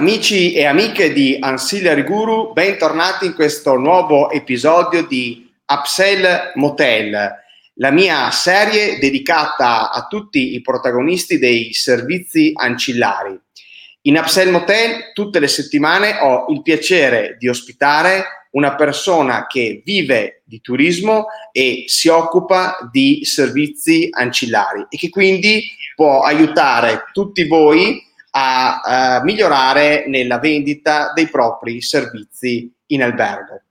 Amici e amiche di Ancillary Guru, bentornati in questo nuovo episodio di Upsell Motel, la mia serie dedicata a tutti i protagonisti dei servizi ancillari. In Upsell Motel tutte le settimane ho il piacere di ospitare una persona che vive di turismo e si occupa di servizi ancillari e che quindi può aiutare tutti voi a, a migliorare nella vendita dei propri servizi in albergo.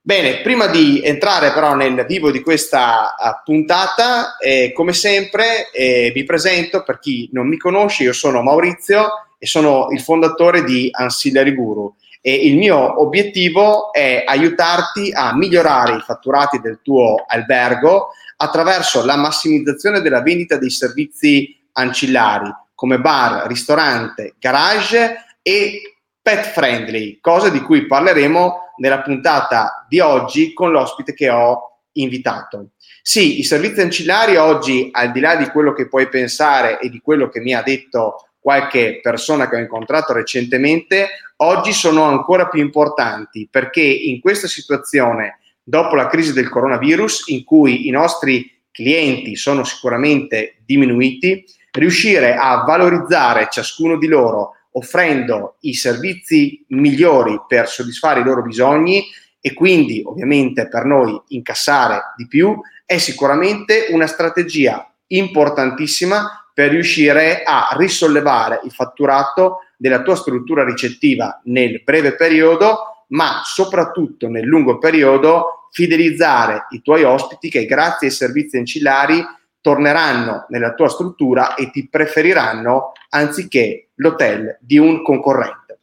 Bene, prima di entrare però nel vivo di questa uh, puntata, eh, come sempre eh, vi presento per chi non mi conosce, io sono Maurizio e sono il fondatore di Ancillary Guru e il mio obiettivo è aiutarti a migliorare i fatturati del tuo albergo attraverso la massimizzazione della vendita dei servizi ancillari come bar, ristorante, garage e pet friendly, cosa di cui parleremo nella puntata di oggi con l'ospite che ho invitato. Sì, i servizi ancillari oggi, al di là di quello che puoi pensare e di quello che mi ha detto qualche persona che ho incontrato recentemente, oggi sono ancora più importanti perché in questa situazione, dopo la crisi del coronavirus, in cui i nostri clienti sono sicuramente diminuiti, riuscire a valorizzare ciascuno di loro offrendo i servizi migliori per soddisfare i loro bisogni e quindi ovviamente per noi incassare di più è sicuramente una strategia importantissima per riuscire a risollevare il fatturato della tua struttura ricettiva nel breve periodo, ma soprattutto nel lungo periodo fidelizzare i tuoi ospiti che grazie ai servizi ancillari torneranno nella tua struttura e ti preferiranno anziché l'hotel di un concorrente.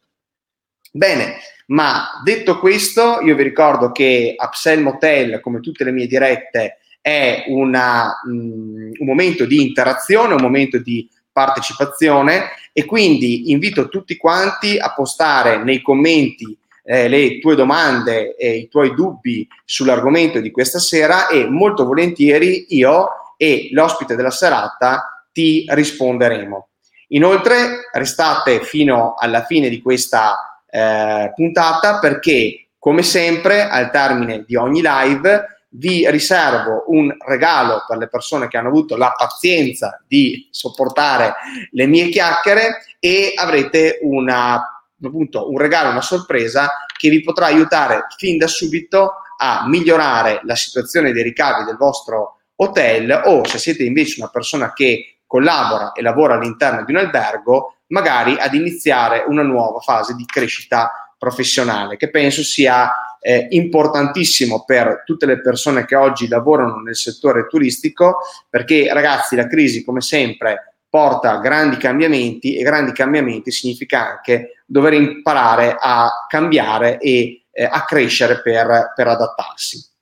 Bene, ma detto questo, io vi ricordo che Upsell Motel, come tutte le mie dirette, è una, um, un momento di interazione, un momento di partecipazione e quindi invito tutti quanti a postare nei commenti eh, le tue domande e i tuoi dubbi sull'argomento di questa sera e molto volentieri io e l'ospite della serata ti risponderemo. Inoltre restate fino alla fine di questa eh, puntata perché come sempre al termine di ogni live vi riservo un regalo per le persone che hanno avuto la pazienza di sopportare le mie chiacchiere e avrete una, appunto, un regalo, una sorpresa che vi potrà aiutare fin da subito a migliorare la situazione dei ricavi del vostro hotel o se siete invece una persona che collabora e lavora all'interno di un albergo, magari ad iniziare una nuova fase di crescita professionale, che penso sia eh, importantissimo per tutte le persone che oggi lavorano nel settore turistico, perché ragazzi la crisi, come sempre, porta grandi cambiamenti e grandi cambiamenti significa anche dover imparare a cambiare e eh, a crescere per, per adattarsi.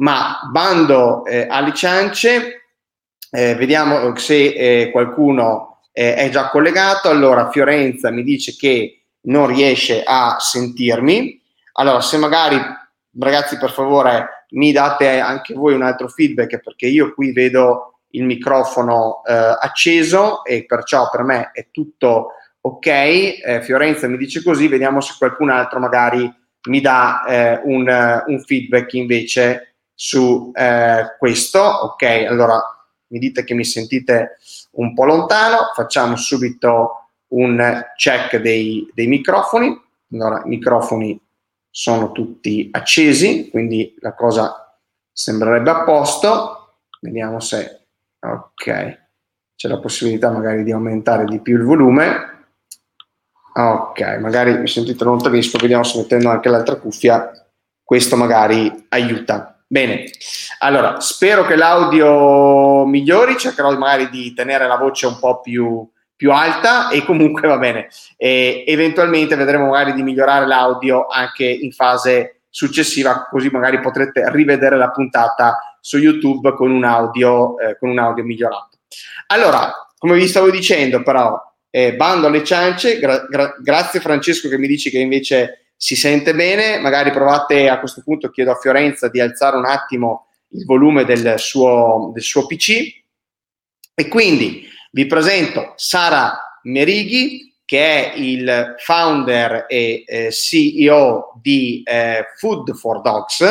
Ma bando eh, alle ciance, eh, vediamo se eh, qualcuno eh, è già collegato. Allora, Fiorenza mi dice che non riesce a sentirmi. Allora, se magari, ragazzi, per favore, mi date anche voi un altro feedback perché io qui vedo il microfono eh, acceso e perciò per me è tutto ok. Eh, Fiorenza mi dice così, vediamo se qualcun altro magari mi dà eh, un, un, feedback invece su eh, questo. Ok, allora mi dite che mi sentite un po' lontano, facciamo subito un check dei, dei microfoni. Allora, i microfoni sono tutti accesi, quindi la cosa sembrerebbe a posto. Vediamo se, ok, c'è la possibilità magari di aumentare di più il volume. Ok, magari mi sentite lontanissimo, vediamo se mettendo anche l'altra cuffia, questo magari aiuta. Bene, allora spero che l'audio migliori, cercherò magari di tenere la voce un po' più, più alta e comunque va bene. E eventualmente vedremo magari di migliorare l'audio anche in fase successiva, così magari potrete rivedere la puntata su YouTube con un audio, eh, con un audio migliorato. Allora, come vi stavo dicendo, però, eh, bando alle ciance, gra- gra- grazie Francesco che mi dici che invece si sente bene, magari provate a questo punto, chiedo a Fiorenza di alzare un attimo il volume del suo, del suo PC e quindi vi presento Sara Merighi che è il founder e eh, CEO di eh, Food for Dogs,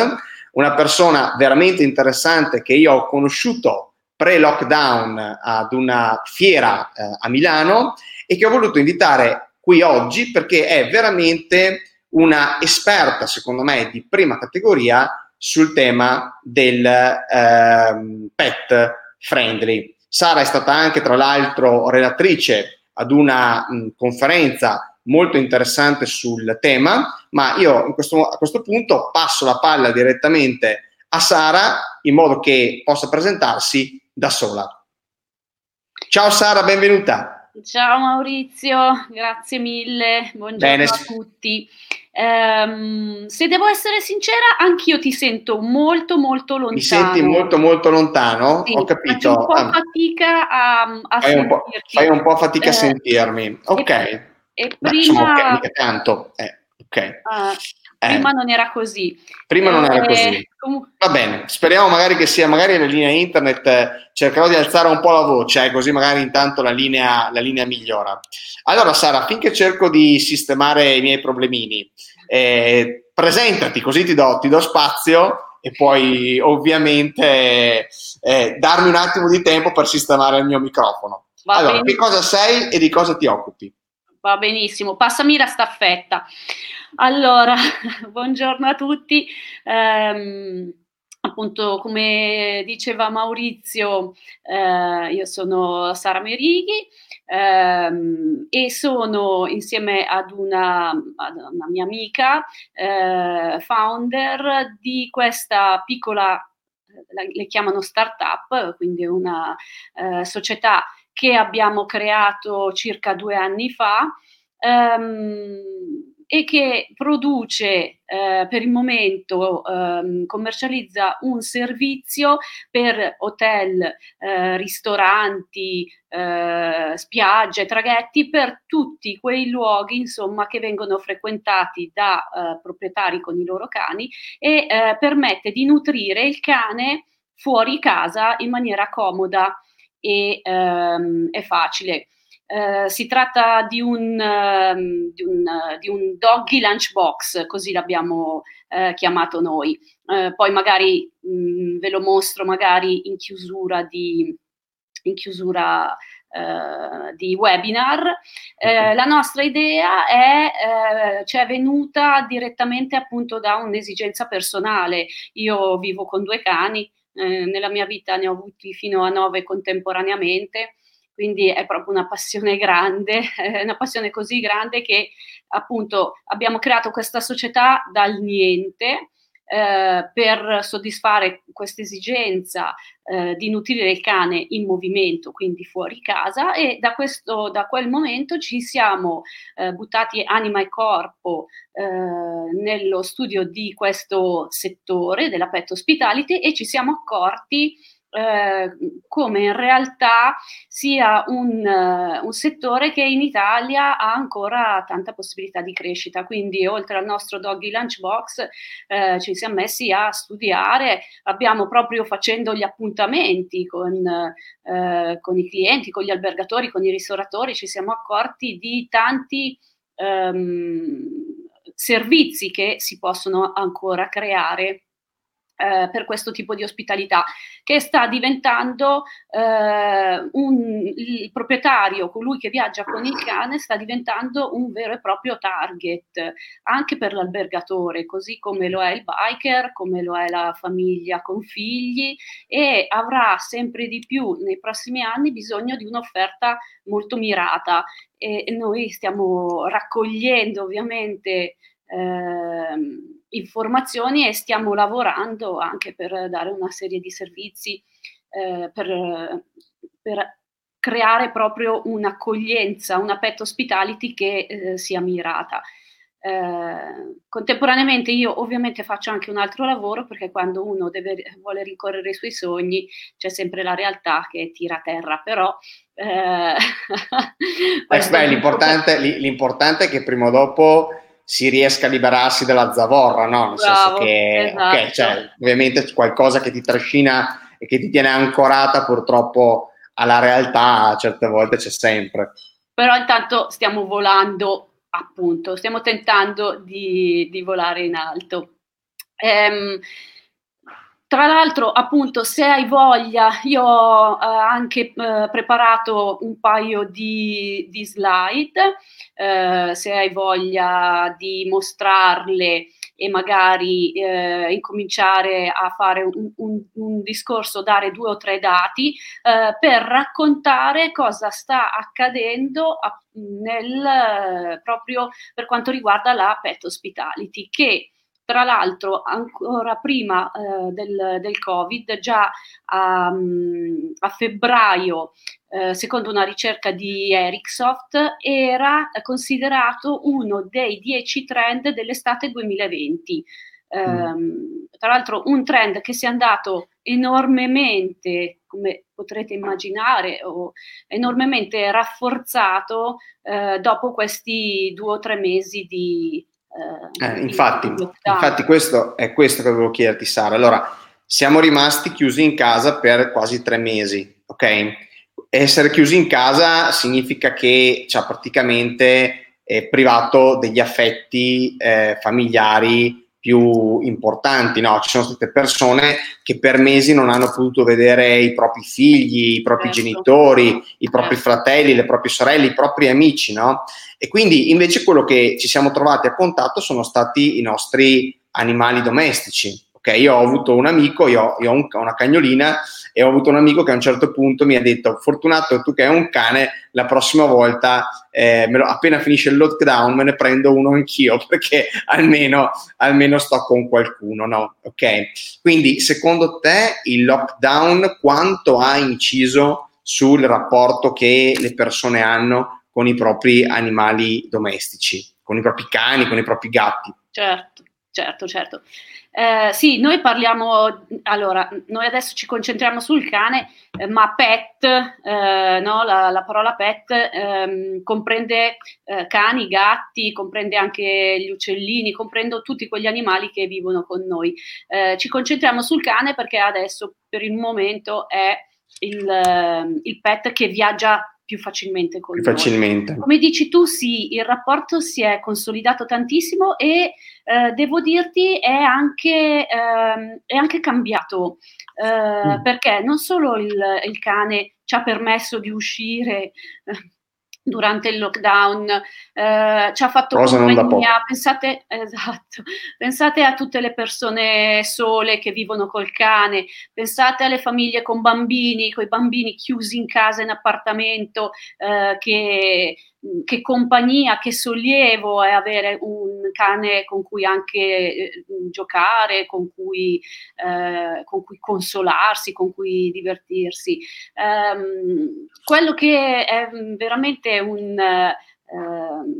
una persona veramente interessante che io ho conosciuto pre-lockdown ad una fiera eh, a Milano e che ho voluto invitare qui oggi perché è veramente una esperta, secondo me, di prima categoria sul tema del eh, pet friendly. Sara è stata anche, tra l'altro, relatrice ad una mh, conferenza molto interessante sul tema, ma io questo, a questo punto passo la palla direttamente a Sara in modo che possa presentarsi da sola. Ciao Sara, benvenuta. Ciao Maurizio, grazie mille, buongiorno Bene. a tutti. Um, se devo essere sincera, anch'io ti sento molto molto lontano. Mi senti molto molto lontano? Sì, Ho capito. Faccio un po' ah. fatica a, a fai, un po', fai un po' fatica eh, a sentirmi. Ok. E, e prima... Insomma, okay, mica tanto. Eh, ok. Uh, prima eh. non era così. Prima non era così. Eh, Com- Va bene, speriamo magari che sia, magari la linea internet, eh, cercherò di alzare un po' la voce, eh, così magari intanto la linea, la linea migliora. Allora Sara, finché cerco di sistemare i miei problemini, presentati così ti do, ti do, spazio e poi ovviamente darmi un attimo di tempo per sistemare il mio microfono. Va allora, benissimo. che cosa sei e di cosa ti occupi? Va benissimo, passami la staffetta. Allora, buongiorno a tutti. Um, appunto, come diceva Maurizio, eh, io sono Sara Merighi ehm, e sono insieme ad una, ad una mia amica eh, founder di questa piccola, le chiamano startup, quindi una eh, società che abbiamo creato circa due anni fa. Um, e che produce eh, per il momento, eh, commercializza un servizio per hotel, eh, ristoranti, eh, spiagge, traghetti, per tutti quei luoghi insomma, che vengono frequentati da eh, proprietari con i loro cani e eh, permette di nutrire il cane fuori casa in maniera comoda e, ehm, e facile. Eh, si tratta di un, uh, di, un, uh, di un, doggy lunchbox, così l'abbiamo uh, chiamato noi. Poi magari mh, mm, ve lo mostro magari in chiusura di, in chiusura, di webinar. la nostra idea è, ci è venuta direttamente appunto da un'esigenza personale. Io vivo con due cani, nella mia vita ne ho avuti fino a nove contemporaneamente quindi è proprio una passione grande, una passione così grande che appunto abbiamo creato questa società dal niente. Eh, per soddisfare questa esigenza eh, di nutrire il cane in movimento, quindi fuori casa, e da, questo, da quel momento ci siamo eh, buttati anima e corpo eh, nello studio di questo settore della pet hospitality e ci siamo accorti eh, come in realtà sia un, uh, un, settore che in Italia ha ancora tanta possibilità di crescita. Quindi, oltre al nostro Doggy Lunchbox, eh, ci siamo messi a studiare, abbiamo proprio facendo gli appuntamenti con, eh, con i clienti, con gli albergatori, con i ristoratori, ci siamo accorti di tanti. Um, servizi che si possono ancora creare eh, per questo tipo di ospitalità, che sta diventando eh, un, il proprietario, colui che viaggia con il cane, sta diventando un vero e proprio target anche per l'albergatore, così come lo è il biker, come lo è la famiglia con figli e avrà sempre di più nei prossimi anni bisogno di un'offerta molto mirata. E noi stiamo raccogliendo ovviamente eh, informazioni e stiamo lavorando anche per dare una serie di servizi eh, per, per, creare proprio un'accoglienza, una pet hospitality che eh, sia mirata. Eh, contemporaneamente io ovviamente faccio anche un altro lavoro perché quando uno deve, vuole rincorrere i suoi sogni c'è sempre la realtà che tira a terra, però... Eh, beh, l'importante, l'importante è che prima o dopo si riesca a liberarsi dalla zavorra, no? Nel Bravo, senso che, esatto. okay, cioè, ovviamente c'è qualcosa che ti trascina e che ti tiene ancorata purtroppo alla realtà, certe volte c'è sempre. però intanto stiamo volando, appunto, stiamo tentando di, di volare in alto. Ehm, tra l'altro, appunto, se hai voglia, io ho eh, anche eh, preparato un paio di, di slide, eh, se hai voglia di mostrarle e magari eh, incominciare a fare un, un, un, discorso, dare due o tre dati eh, per raccontare cosa sta accadendo a, nel, proprio per quanto riguarda la pet hospitality, che tra l'altro, ancora prima eh, del, del, Covid, già a, a febbraio, eh, secondo una ricerca di Ericssoft, era considerato uno dei dieci trend dell'estate 2020. Eh, mm. Tra l'altro un trend che si è andato enormemente, come potrete immaginare, o enormemente rafforzato eh, dopo questi due o tre mesi di, eh, eh infatti, infatti questo è questo che volevo chiederti Sara. Allora, siamo rimasti chiusi in casa per quasi tre mesi, ok? Essere chiusi in casa significa che ci ha praticamente eh, privato degli affetti eh, familiari più importanti, no? Ci sono state persone che per mesi non hanno potuto vedere i propri figli, i propri certo. genitori, i propri certo. fratelli, le proprie sorelle, i propri amici, no? E quindi invece quello che ci siamo trovati a contatto sono stati i nostri animali domestici. Ok, io ho avuto un amico, io, io ho un, una cagnolina e ho avuto un amico che a un certo punto mi ha detto fortunato tu che hai un cane la prossima volta eh, lo, appena finisce il lockdown me ne prendo uno anch'io perché almeno, almeno sto con qualcuno no? ok quindi secondo te il lockdown quanto ha inciso sul rapporto che le persone hanno con i propri animali domestici con i propri cani con i propri gatti certo certo certo eh, sì, noi parliamo, allora, noi adesso ci concentriamo sul cane, eh, ma pet, eh, no, la, la, parola pet ehm, comprende eh, cani, gatti, comprende anche gli uccellini, comprendo tutti quegli animali che vivono con noi. Eh, ci concentriamo sul cane perché adesso per il momento è il, ehm, il pet che viaggia più facilmente con più noi. facilmente. Come dici tu, sì, il rapporto si è consolidato tantissimo e eh, devo dirti è anche, eh, è anche cambiato, eh, mm. perché non solo il, il, cane ci ha permesso di uscire eh, durante il lockdown, eh, ci ha fatto Cosa compagnia, pensate, esatto, pensate a tutte le persone sole che vivono col cane, pensate alle famiglie con bambini, con i bambini chiusi in casa, in appartamento, eh, che che compagnia, che sollievo è avere un cane con cui anche eh, giocare, con cui, eh, con cui, consolarsi, con cui divertirsi. Um, quello che è veramente un, eh,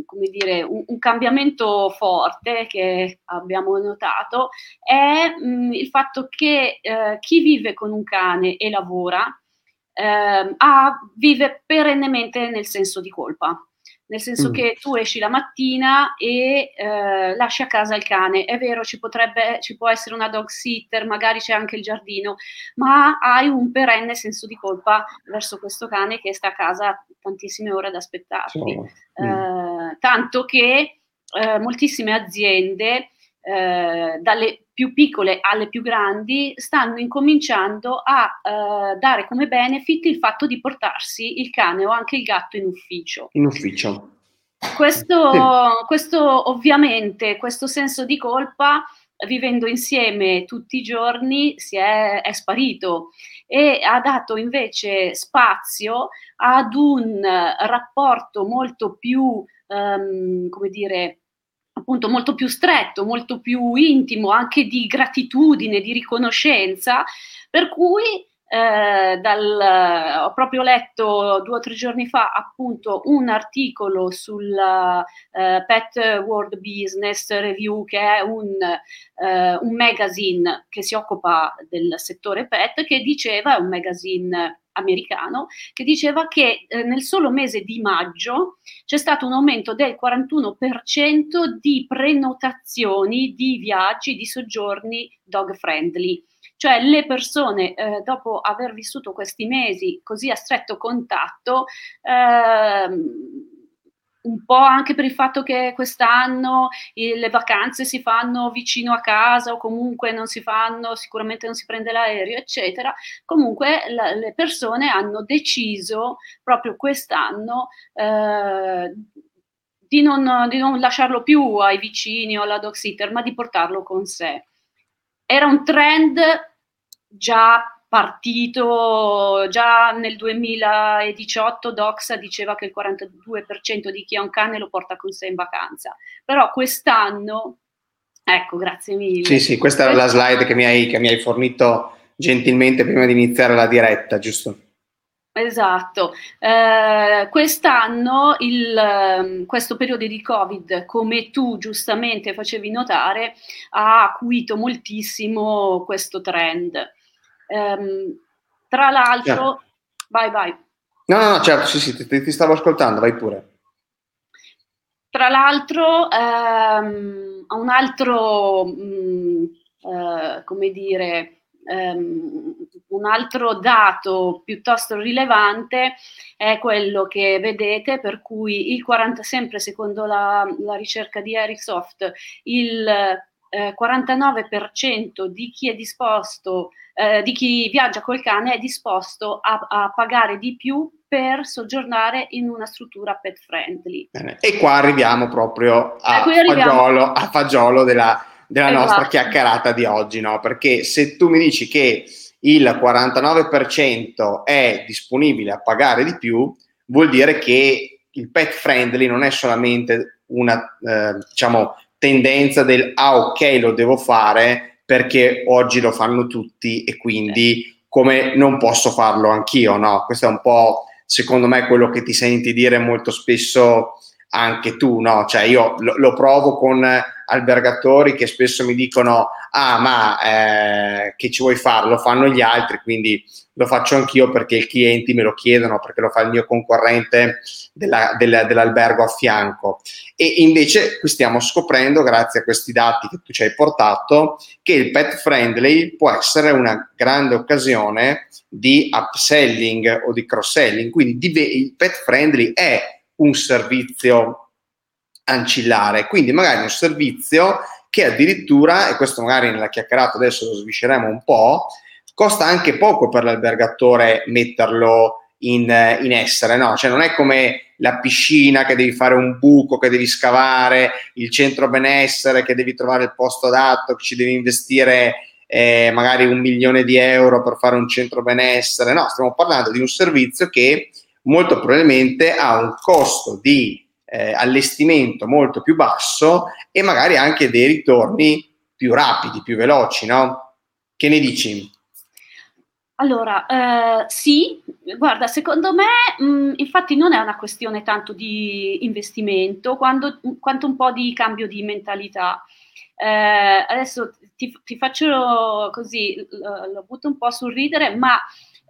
come dire, un, un, cambiamento forte che abbiamo notato è mh, il fatto che eh, chi vive con un cane e lavora eh, ha, vive perennemente nel senso di colpa nel senso mm. che tu esci la mattina e eh, lasci a casa il cane. È vero, ci, potrebbe, ci può essere una dog sitter, magari c'è anche il giardino, ma hai un perenne senso di colpa verso questo cane che sta a casa tantissime ore ad aspettarti. Oh. Eh, tanto che eh, moltissime aziende eh, dalle più piccole alle più grandi stanno incominciando a eh, dare come benefit il fatto di portarsi il cane o anche il gatto in ufficio. In ufficio. Questo, sì. questo ovviamente, questo senso di colpa vivendo insieme tutti i giorni si è, è, sparito e ha dato invece spazio ad un rapporto molto più, um, come dire, appunto molto più stretto, molto più intimo, anche di gratitudine, di riconoscenza, per cui eh, dal, ho proprio letto due o tre giorni fa appunto un articolo sul eh, Pet World Business Review che è un, eh, un magazine che si occupa del settore pet che diceva, è un magazine americano che diceva che eh, nel solo mese di maggio c'è stato un aumento del 41% di prenotazioni di viaggi, di soggiorni dog friendly cioè le persone eh, dopo aver vissuto questi mesi così a stretto contatto, ehm, un po' anche per il fatto che quest'anno le vacanze si fanno vicino a casa o comunque non si fanno, sicuramente non si prende l'aereo, eccetera. Comunque la, le persone hanno deciso proprio quest'anno eh, di, non, di non lasciarlo più ai vicini o alla dog sitter, ma di portarlo con sé. Era un trend già partito già nel 2018 Doxa diceva che il 42% di chi ha un cane lo porta con sé in vacanza, però quest'anno, ecco, grazie mille. Sì, sì, questa era la slide che mi hai, che mi hai fornito gentilmente prima di iniziare la diretta, giusto? Esatto, eh, quest'anno il, ehm, questo periodo di Covid, come tu giustamente facevi notare, ha acuito moltissimo questo trend. Um, tra l'altro, certo. vai, vai. No, no, no, certo, sì, sì, ti, ti stavo ascoltando, vai pure. Tra l'altro, um, un altro, um, uh, come dire, um, un altro dato piuttosto rilevante è quello che vedete, per cui il 40, sempre secondo la, la ricerca di Ericssoft, il eh, 49% di chi è disposto eh, di chi viaggia col cane è disposto a, a, pagare di più per soggiornare in una struttura pet friendly. Bene. E qua arriviamo proprio a, arriviamo. Fagiolo, a fagiolo della, della esatto. nostra chiacchierata di oggi, no? Perché se tu mi dici che il 49% è disponibile a pagare di più, vuol dire che il pet friendly non è solamente una eh, diciamo, tendenza del ah ok lo devo fare, perché oggi lo fanno tutti e quindi come non posso farlo anch'io, no? Questo è un po' secondo me quello che ti senti dire molto spesso anche tu, no? Cioè io lo, lo provo con albergatori che spesso mi dicono ah ma eh, che ci vuoi fare? Lo fanno gli altri, quindi lo faccio anch'io perché i clienti me lo chiedono, perché lo fa il mio concorrente della, della, dell'albergo a fianco. E invece qui stiamo scoprendo, grazie a questi dati che tu ci hai portato, che il pet friendly può essere una grande occasione di upselling o di cross-selling. Quindi il pet friendly è un servizio ancillare, quindi magari un servizio che addirittura, e questo magari nella chiacchierata adesso lo svisceremo un po', costa anche poco per l'albergatore metterlo in, in, essere, no? Cioè non è come la piscina che devi fare un buco, che devi scavare, il centro benessere che devi trovare il posto adatto, che ci devi investire eh, magari un milione di euro per fare un centro benessere, no, stiamo parlando di un servizio che molto probabilmente ha un costo di eh, allestimento molto più basso e magari anche dei ritorni più rapidi, più veloci, no? Che ne dici? Allora, eh, sì, guarda, secondo me mh, mm, infatti non è una questione tanto di investimento quando, quanto un po' di cambio di mentalità. Eh, adesso ti, ti, faccio così, lo butto un po' sul ridere, ma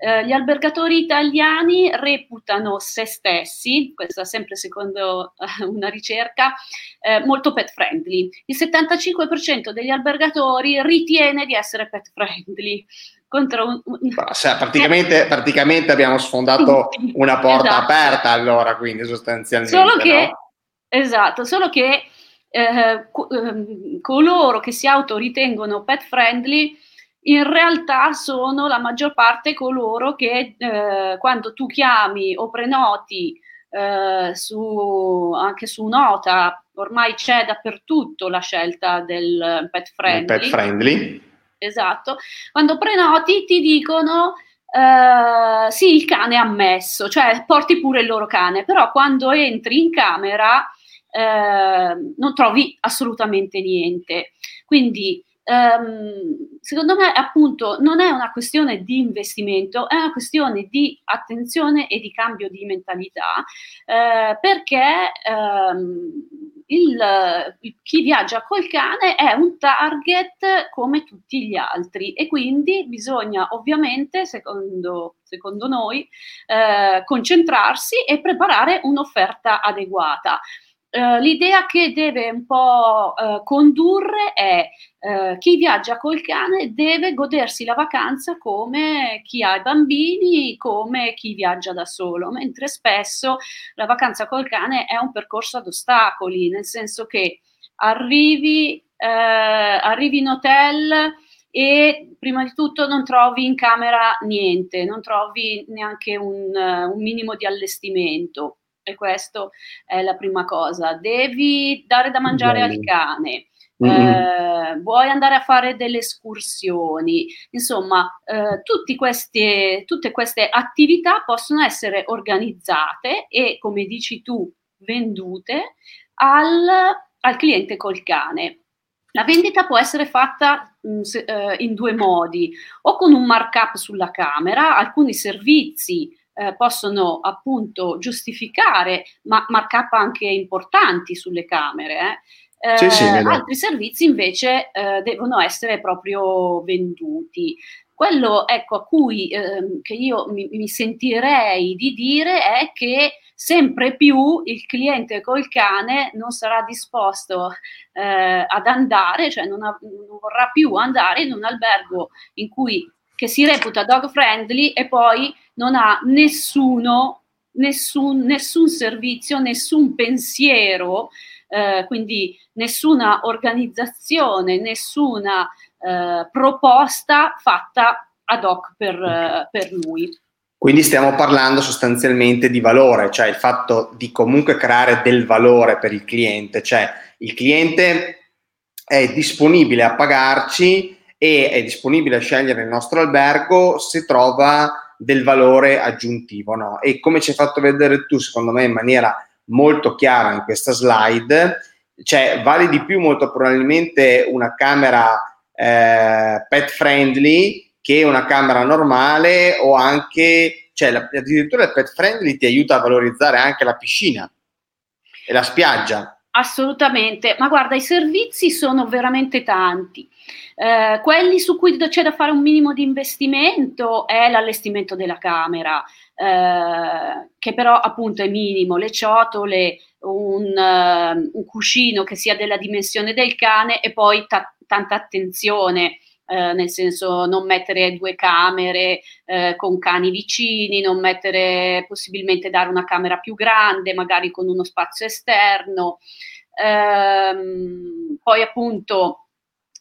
eh, gli albergatori italiani reputano se stessi, questo sempre secondo eh, una ricerca, eh, molto pet friendly. Il 75% degli albergatori ritiene di essere pet friendly contro un... un... Cioè, praticamente, praticamente, abbiamo sfondato una porta esatto. aperta allora, quindi sostanzialmente. Solo che, no? esatto, solo che eh, co- ehm, coloro che si autoritengono pet friendly in realtà sono la maggior parte coloro che eh, quando tu chiami o prenoti eh, su, anche su nota, ormai c'è dappertutto la scelta del pet friendly. pet friendly esatto, quando prenoti ti dicono uh, sì, il cane è ammesso, cioè porti pure il loro cane, però quando entri in camera uh, non trovi assolutamente niente. Quindi um, secondo me appunto non è una questione di investimento, è una questione di attenzione e di cambio di mentalità, uh, perché um, il, chi viaggia col cane è un target come tutti gli altri e quindi bisogna ovviamente, secondo, secondo noi, eh, concentrarsi e preparare un'offerta adeguata. Uh, l'idea che deve un po' uh, condurre è uh, chi viaggia col cane deve godersi la vacanza come chi ha i bambini, come chi viaggia da solo, mentre spesso la vacanza col cane è un percorso ad ostacoli, nel senso che arrivi, arrivi in hotel e prima di tutto non trovi in camera niente, non trovi neanche un, un minimo di allestimento e questo è la prima cosa. Devi dare da mangiare Bello. al cane. Eh, vuoi andare a fare delle escursioni, insomma, eh, queste, tutte queste attività possono essere organizzate e, come dici tu, vendute al, al cliente col cane. La vendita può essere fatta mm, eh, in due modi, o con un markup sulla camera, alcuni servizi eh, possono appunto giustificare ma markup anche importanti sulle camere. Eh. Sì, sì, eh, altri servizi invece eh, devono essere proprio venduti. Quello ecco, a cui ehm, che io mi, mi, sentirei di dire è che sempre più il cliente col cane non sarà disposto eh, ad andare, cioè non, ha, non vorrà più andare in un albergo in cui che si reputa dog friendly e poi non ha nessuno, nessun, nessun servizio, nessun pensiero, eh, quindi nessuna organizzazione, nessuna eh, proposta fatta ad hoc per, per lui. Quindi stiamo parlando sostanzialmente di valore, cioè il fatto di comunque creare del valore per il cliente, cioè il cliente è disponibile a pagarci e è disponibile a scegliere il nostro albergo se trova del valore aggiuntivo. No? E come ci hai fatto vedere tu, secondo me, in maniera molto chiara in questa slide, cioè vale di più molto probabilmente una camera eh, pet friendly che una camera normale o anche, cioè addirittura il pet friendly ti aiuta a valorizzare anche la piscina e la spiaggia. Assolutamente, ma guarda, i servizi sono veramente tanti. Eh, quelli su cui c'è da fare un minimo di investimento è l'allestimento della camera, eh, che però appunto è minimo, le ciotole, un, uh, un, cuscino che sia della dimensione del cane e poi ta- tanta attenzione. Eh, nel senso non mettere due camere eh, con cani vicini, non mettere possibilmente dare una camera più grande, magari con uno spazio esterno. Ehm, poi appunto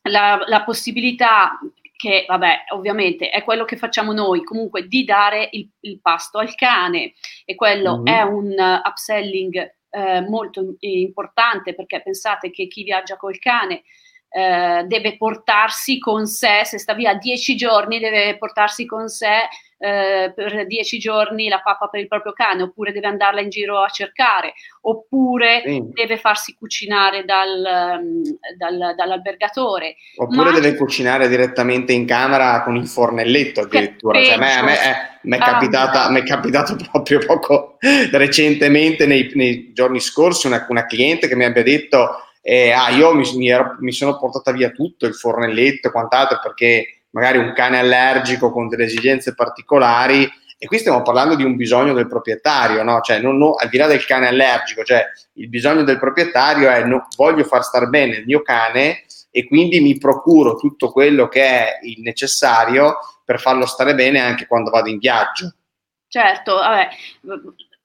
la, la possibilità che vabbè, ovviamente è quello che facciamo noi, comunque di dare il, il pasto al cane e quello mm-hmm. è un upselling eh, molto importante perché pensate che chi viaggia col cane eh, deve portarsi con sé, se sta via dieci giorni, deve portarsi con sé eh, per dieci giorni la pappa per il proprio cane, oppure deve andarla in giro a cercare, oppure sì. deve farsi cucinare dal, mm, dal, dall'albergatore. Oppure Ma deve cucinare direttamente in camera con il fornelletto addirittura. Cioè, a me, a me è, mi è, capitata, ah, è capitato proprio poco recentemente, nei, nei giorni scorsi, una, una cliente che mi abbia detto eh, ah, io mi, mi, ero, mi, sono portata via tutto, il fornelletto e quant'altro, perché magari un cane allergico con delle esigenze particolari, e qui stiamo parlando di un bisogno del proprietario, no? Cioè, non, no, al di là del cane allergico, cioè il bisogno del proprietario è no, voglio far star bene il mio cane e quindi mi procuro tutto quello che è il necessario per farlo stare bene anche quando vado in viaggio. Certo, vabbè,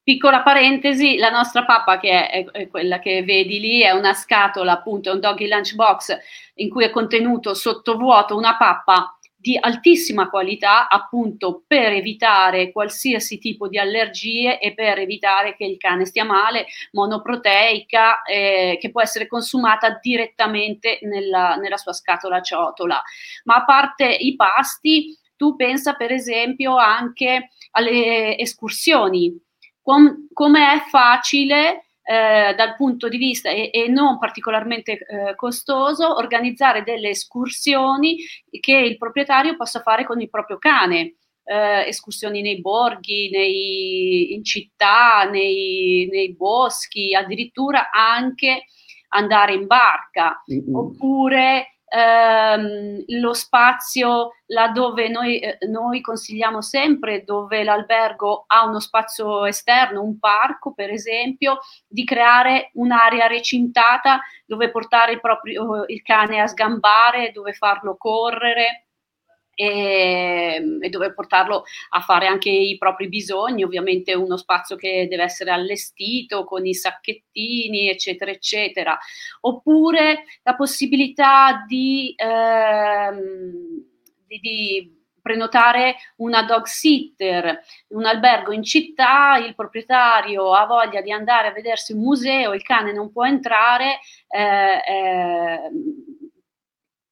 Piccola parentesi, la nostra pappa, che è, è, quella che vedi lì, è una scatola, appunto, è un doggy lunchbox in cui è contenuto sottovuoto una pappa di altissima qualità, appunto per evitare qualsiasi tipo di allergie e per evitare che il cane stia male, monoproteica, eh, che può essere consumata direttamente nella, nella sua scatola ciotola. Ma a parte i pasti, tu pensa per esempio anche alle escursioni com- come è facile eh, dal punto di vista e, e non particolarmente eh, costoso organizzare delle escursioni che il proprietario possa fare con il proprio cane. Eh, escursioni nei borghi, nei, in città, nei, nei, boschi, addirittura anche andare in barca, mm-hmm. oppure ehm, lo spazio laddove noi, eh, noi consigliamo sempre, dove l'albergo ha uno spazio esterno, un parco per esempio, di creare un'area recintata dove portare il, proprio, il cane a sgambare, dove farlo correre e, e, dove portarlo a fare anche i propri bisogni, ovviamente uno spazio che deve essere allestito con i sacchettini, eccetera, eccetera. Oppure la possibilità di, ehm, di, di prenotare una dog sitter, un albergo in città, il proprietario ha voglia di andare a vedersi un museo, il cane non può entrare, eh, eh,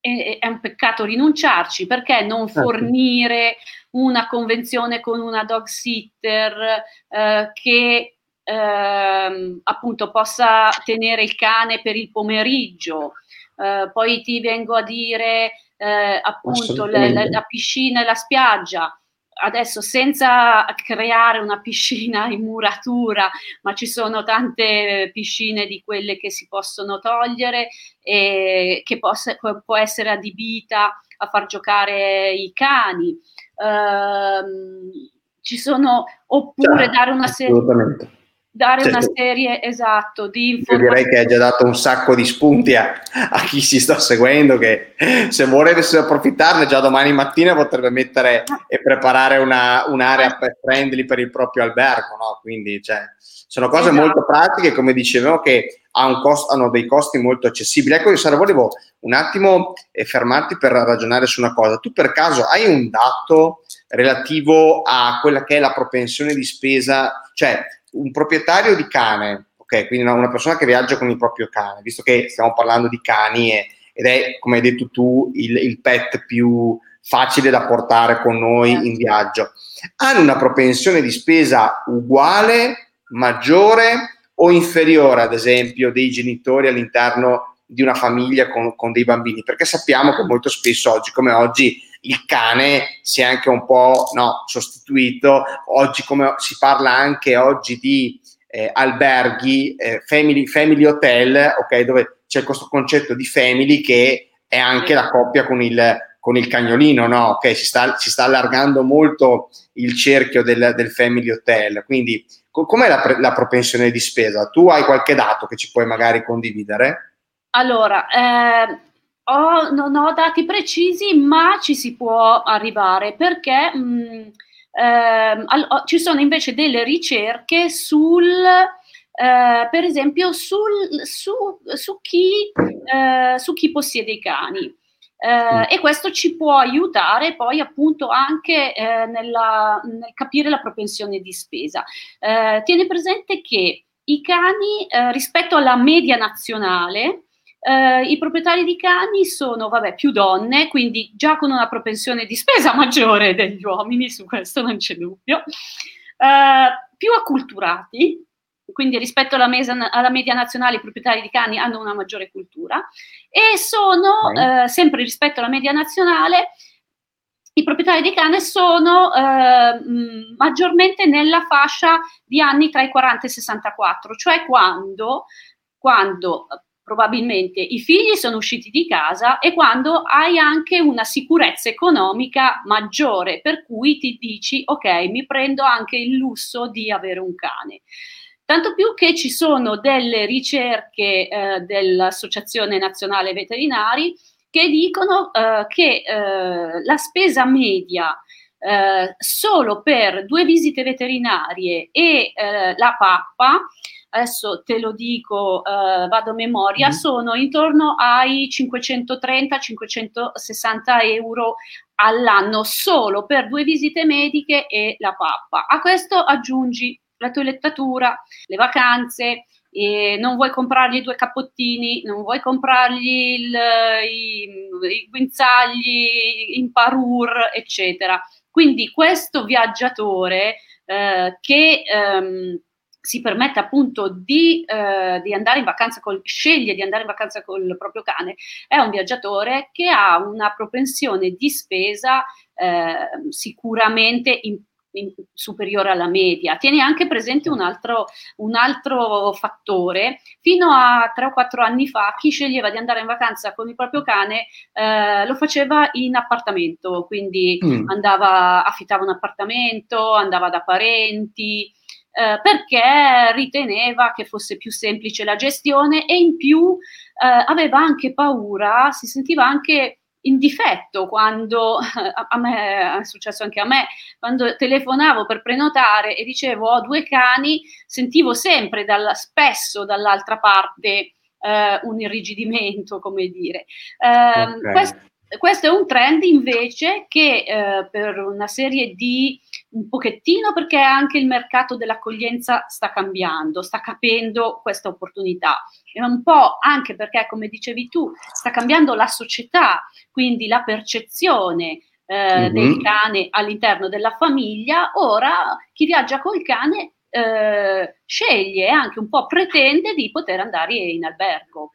è, un peccato rinunciarci, perché non certo. fornire una convenzione con una dog sitter eh, che eh, appunto possa tenere il cane per il pomeriggio? Eh, poi ti vengo a dire eh, appunto la, la, la piscina e la spiaggia adesso senza creare una piscina in muratura, ma ci sono tante piscine di quelle che si possono togliere e che possa, può essere adibita a far giocare i cani. Uh, ci sono, oppure dare una serie dare certo. una serie esatto di informazioni. Io direi che hai già dato un sacco di spunti a, a chi si sta seguendo che se volesse approfittarne già domani mattina potrebbe mettere e preparare una, un'area pet friendly per il proprio albergo, no? Quindi cioè, sono cose esatto. molto pratiche, come dicevo, che ha un costo, hanno dei costi molto accessibili. Ecco, io Sara, volevo un attimo eh, fermarti per ragionare su una cosa. Tu per caso hai un dato relativo a quella che è la propensione di spesa, cioè un proprietario di cane, ok, quindi una, una, persona che viaggia con il proprio cane, visto che stiamo parlando di cani e, ed è, come hai detto tu, il, il, pet più facile da portare con noi in certo. viaggio, hanno una propensione di spesa uguale, maggiore o inferiore, ad esempio, dei genitori all'interno di una famiglia con, con dei bambini? Perché sappiamo che molto spesso oggi come oggi il cane si è anche un po' no, sostituito. Oggi, come si parla anche oggi di eh, alberghi, eh, family, family, hotel, ok, dove c'è questo concetto di family che è anche la coppia con il, con il cagnolino, no? Ok, si sta, si sta allargando molto il cerchio del, del family hotel. Quindi, co- com'è la, la propensione di spesa? Tu hai qualche dato che ci puoi magari condividere? Allora, eh, ho, non ho dati precisi, ma ci si può arrivare perché mh, mm, eh, al, ci sono invece delle ricerche sul, eh, per esempio, sul, su, su, chi, eh, su chi possiede i cani. Eh, e questo ci può aiutare poi appunto anche eh, nella, nel capire la propensione di spesa. Eh, tieni presente che i cani rispetto alla media nazionale Uh, I proprietari di cani sono, vabbè, più donne, quindi già con una propensione di spesa maggiore degli uomini, su questo non c'è dubbio, uh, più acculturati, quindi rispetto alla, mesa, alla, media nazionale i proprietari di cani hanno una maggiore cultura e sono, uh, sempre rispetto alla media nazionale, i proprietari di cane sono mh, maggiormente nella fascia di anni tra i 40 e i 64, cioè quando, quando probabilmente i figli sono usciti di casa e quando hai anche una sicurezza economica maggiore, per cui ti dici ok, mi prendo anche il lusso di avere un cane. Tanto più che ci sono delle ricerche eh, dell'Associazione Nazionale Veterinari che dicono eh, che eh, la spesa media eh, solo per due visite veterinarie e eh, la pappa adesso te lo dico, uh, vado a memoria, mm. sono intorno ai 530-560 euro all'anno solo per due visite mediche e la pappa. A questo aggiungi la toilettatura, le vacanze, e non vuoi comprargli due cappottini, non vuoi comprargli il, i, i guinzagli in parure, eccetera. Quindi questo viaggiatore eh, che ehm, si permette appunto di, eh, di, andare in vacanza col, sceglie di andare in vacanza col proprio cane, è un viaggiatore che ha una propensione di spesa eh, sicuramente in, superiore alla media. Tieni anche presente un altro, un altro, fattore. Fino a 3 o 4 anni fa chi sceglieva di andare in vacanza con il proprio cane eh, lo faceva in appartamento, quindi mm. andava, affittava un appartamento, andava da parenti. Eh, perché riteneva che fosse più semplice la gestione e in più eh, aveva anche paura, si sentiva anche in difetto quando a me è successo anche a me quando telefonavo per prenotare e dicevo ho due cani sentivo sempre dalla, spesso dall'altra parte eh, un irrigidimento come dire eh, okay. questo, questo, è un trend invece che eh, per una serie di un pochettino perché anche il mercato dell'accoglienza sta cambiando, sta capendo questa opportunità e un po' anche perché, come dicevi tu, sta cambiando la società, quindi la percezione eh, mm-hmm. del cane all'interno della famiglia. Ora chi viaggia col cane eh, sceglie anche un po' pretende di poter andare in albergo.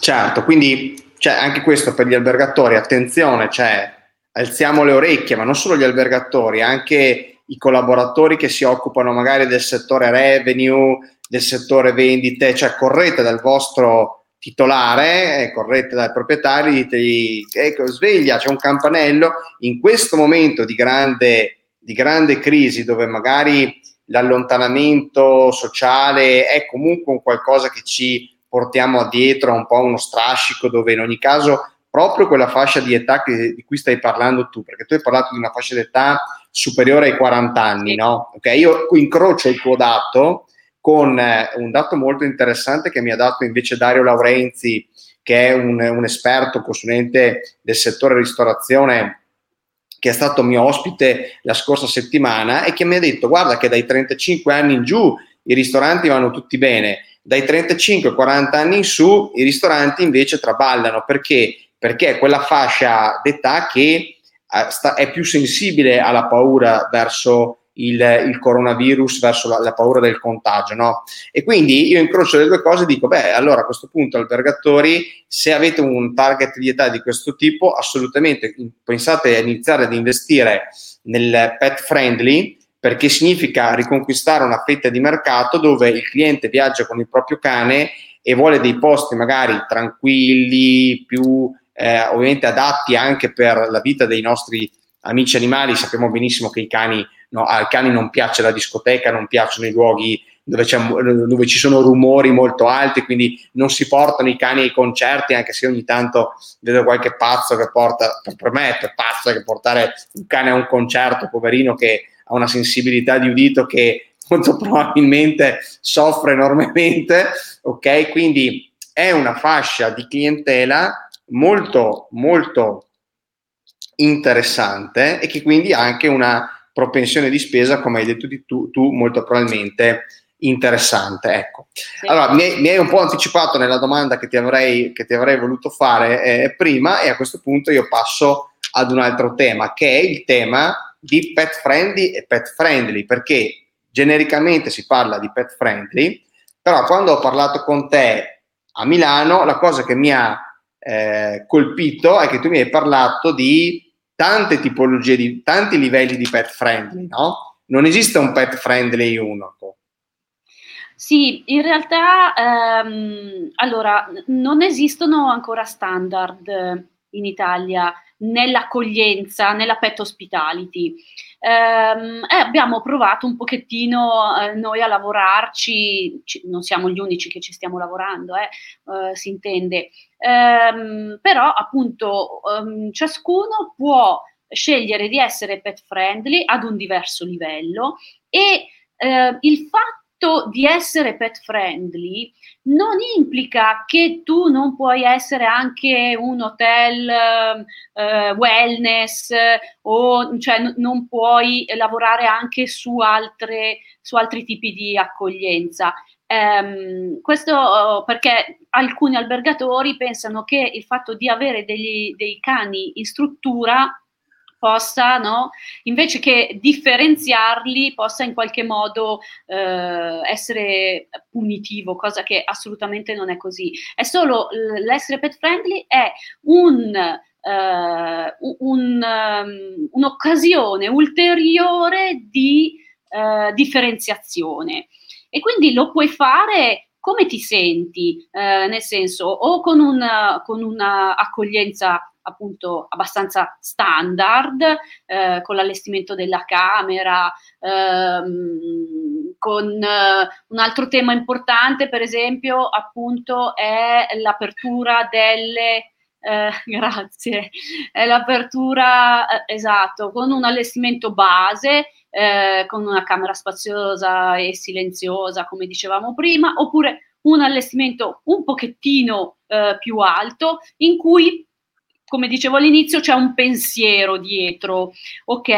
Certo, quindi cioè, anche questo per gli albergatori, attenzione, cioè alziamo le orecchie, ma non solo gli albergatori, anche i collaboratori che si occupano magari del settore revenue, del settore vendite, cioè correte dal vostro titolare, eh, correte dai proprietari, ditegli, ecco, sveglia, c'è un campanello, in questo momento di grande, di grande crisi dove magari l'allontanamento sociale è comunque un qualcosa che ci portiamo dietro, un po' uno strascico dove in ogni caso proprio quella fascia di età che, di cui stai parlando tu, perché tu hai parlato di una fascia d'età superiore ai 40 anni, no? Ok, io incrocio il tuo dato con eh, un dato molto interessante che mi ha dato invece Dario Laurenzi, che è un, un esperto consulente del settore ristorazione che è stato mio ospite la scorsa settimana e che mi ha detto guarda che dai 35 anni in giù i ristoranti vanno tutti bene, dai 35 40 anni in su i ristoranti invece traballano perché perché è quella fascia d'età che eh, è più sensibile alla paura verso il, il coronavirus, verso la, la, paura del contagio. No? E quindi io incrocio le due cose e dico, beh, allora a questo punto, albergatori, se avete un target di età di questo tipo, assolutamente pensate a iniziare ad investire nel pet friendly, perché significa riconquistare una fetta di mercato dove il cliente viaggia con il proprio cane e vuole dei posti magari tranquilli, più eh, ovviamente adatti anche per la vita dei nostri amici animali. Sappiamo benissimo che cani, no, ai cani non piace la discoteca, non piacciono i luoghi dove, dove, ci sono rumori molto alti, quindi non si portano i cani ai concerti, anche se ogni tanto vedo qualche pazzo che porta, per me è pazzo che portare un cane a un concerto, poverino che ha una sensibilità di udito che molto probabilmente soffre enormemente, ok? Quindi è una fascia di clientela molto, molto interessante e che quindi ha anche una propensione di spesa, come hai detto tu, tu molto probabilmente interessante. Ecco. Sì. Allora, mi hai, mi hai, un po' anticipato nella domanda che ti avrei, che ti avrei voluto fare eh, prima e a questo punto io passo ad un altro tema, che è il tema di pet friendly e pet friendly, perché genericamente si parla di pet friendly, però quando ho parlato con te a Milano, la cosa che mi ha eh, colpito è che tu mi hai parlato di tante tipologie, di tanti livelli di pet friendly, no? Non esiste un pet friendly unico. Sì, in realtà ehm, allora non esistono ancora standard in Italia nell'accoglienza, nella pet hospitality. Ehm, e abbiamo provato un pochettino eh, noi a lavorarci, ci, non siamo gli unici che ci stiamo lavorando, eh, eh, si intende, ehm, però appunto ehm, ciascuno può scegliere di essere pet friendly ad un diverso livello e eh, il fatto fatto di essere pet friendly non implica che tu non puoi essere anche un hotel uh, wellness o cioè n- non puoi lavorare anche su, altre, su altri tipi di accoglienza. Um, questo uh, perché alcuni albergatori pensano che il fatto di avere degli, dei cani in struttura possa, no, invece che differenziarli, possa in qualche modo eh, essere punitivo, cosa che assolutamente non è così. È solo l'essere pet friendly è un eh, un, um, un'occasione ulteriore di eh, differenziazione. E quindi lo puoi fare come ti senti, eh, nel senso o con, una, con un'accoglienza appunto abbastanza standard, eh, con l'allestimento della camera, ehm, con eh, un altro tema importante, per esempio, appunto, è l'apertura delle eh, grazie, è l'apertura, eh, esatto, con un allestimento base, eh, con una camera spaziosa e silenziosa, come dicevamo prima, oppure un allestimento un pochettino eh, più alto, in cui come dicevo all'inizio, c'è un pensiero dietro. Ok,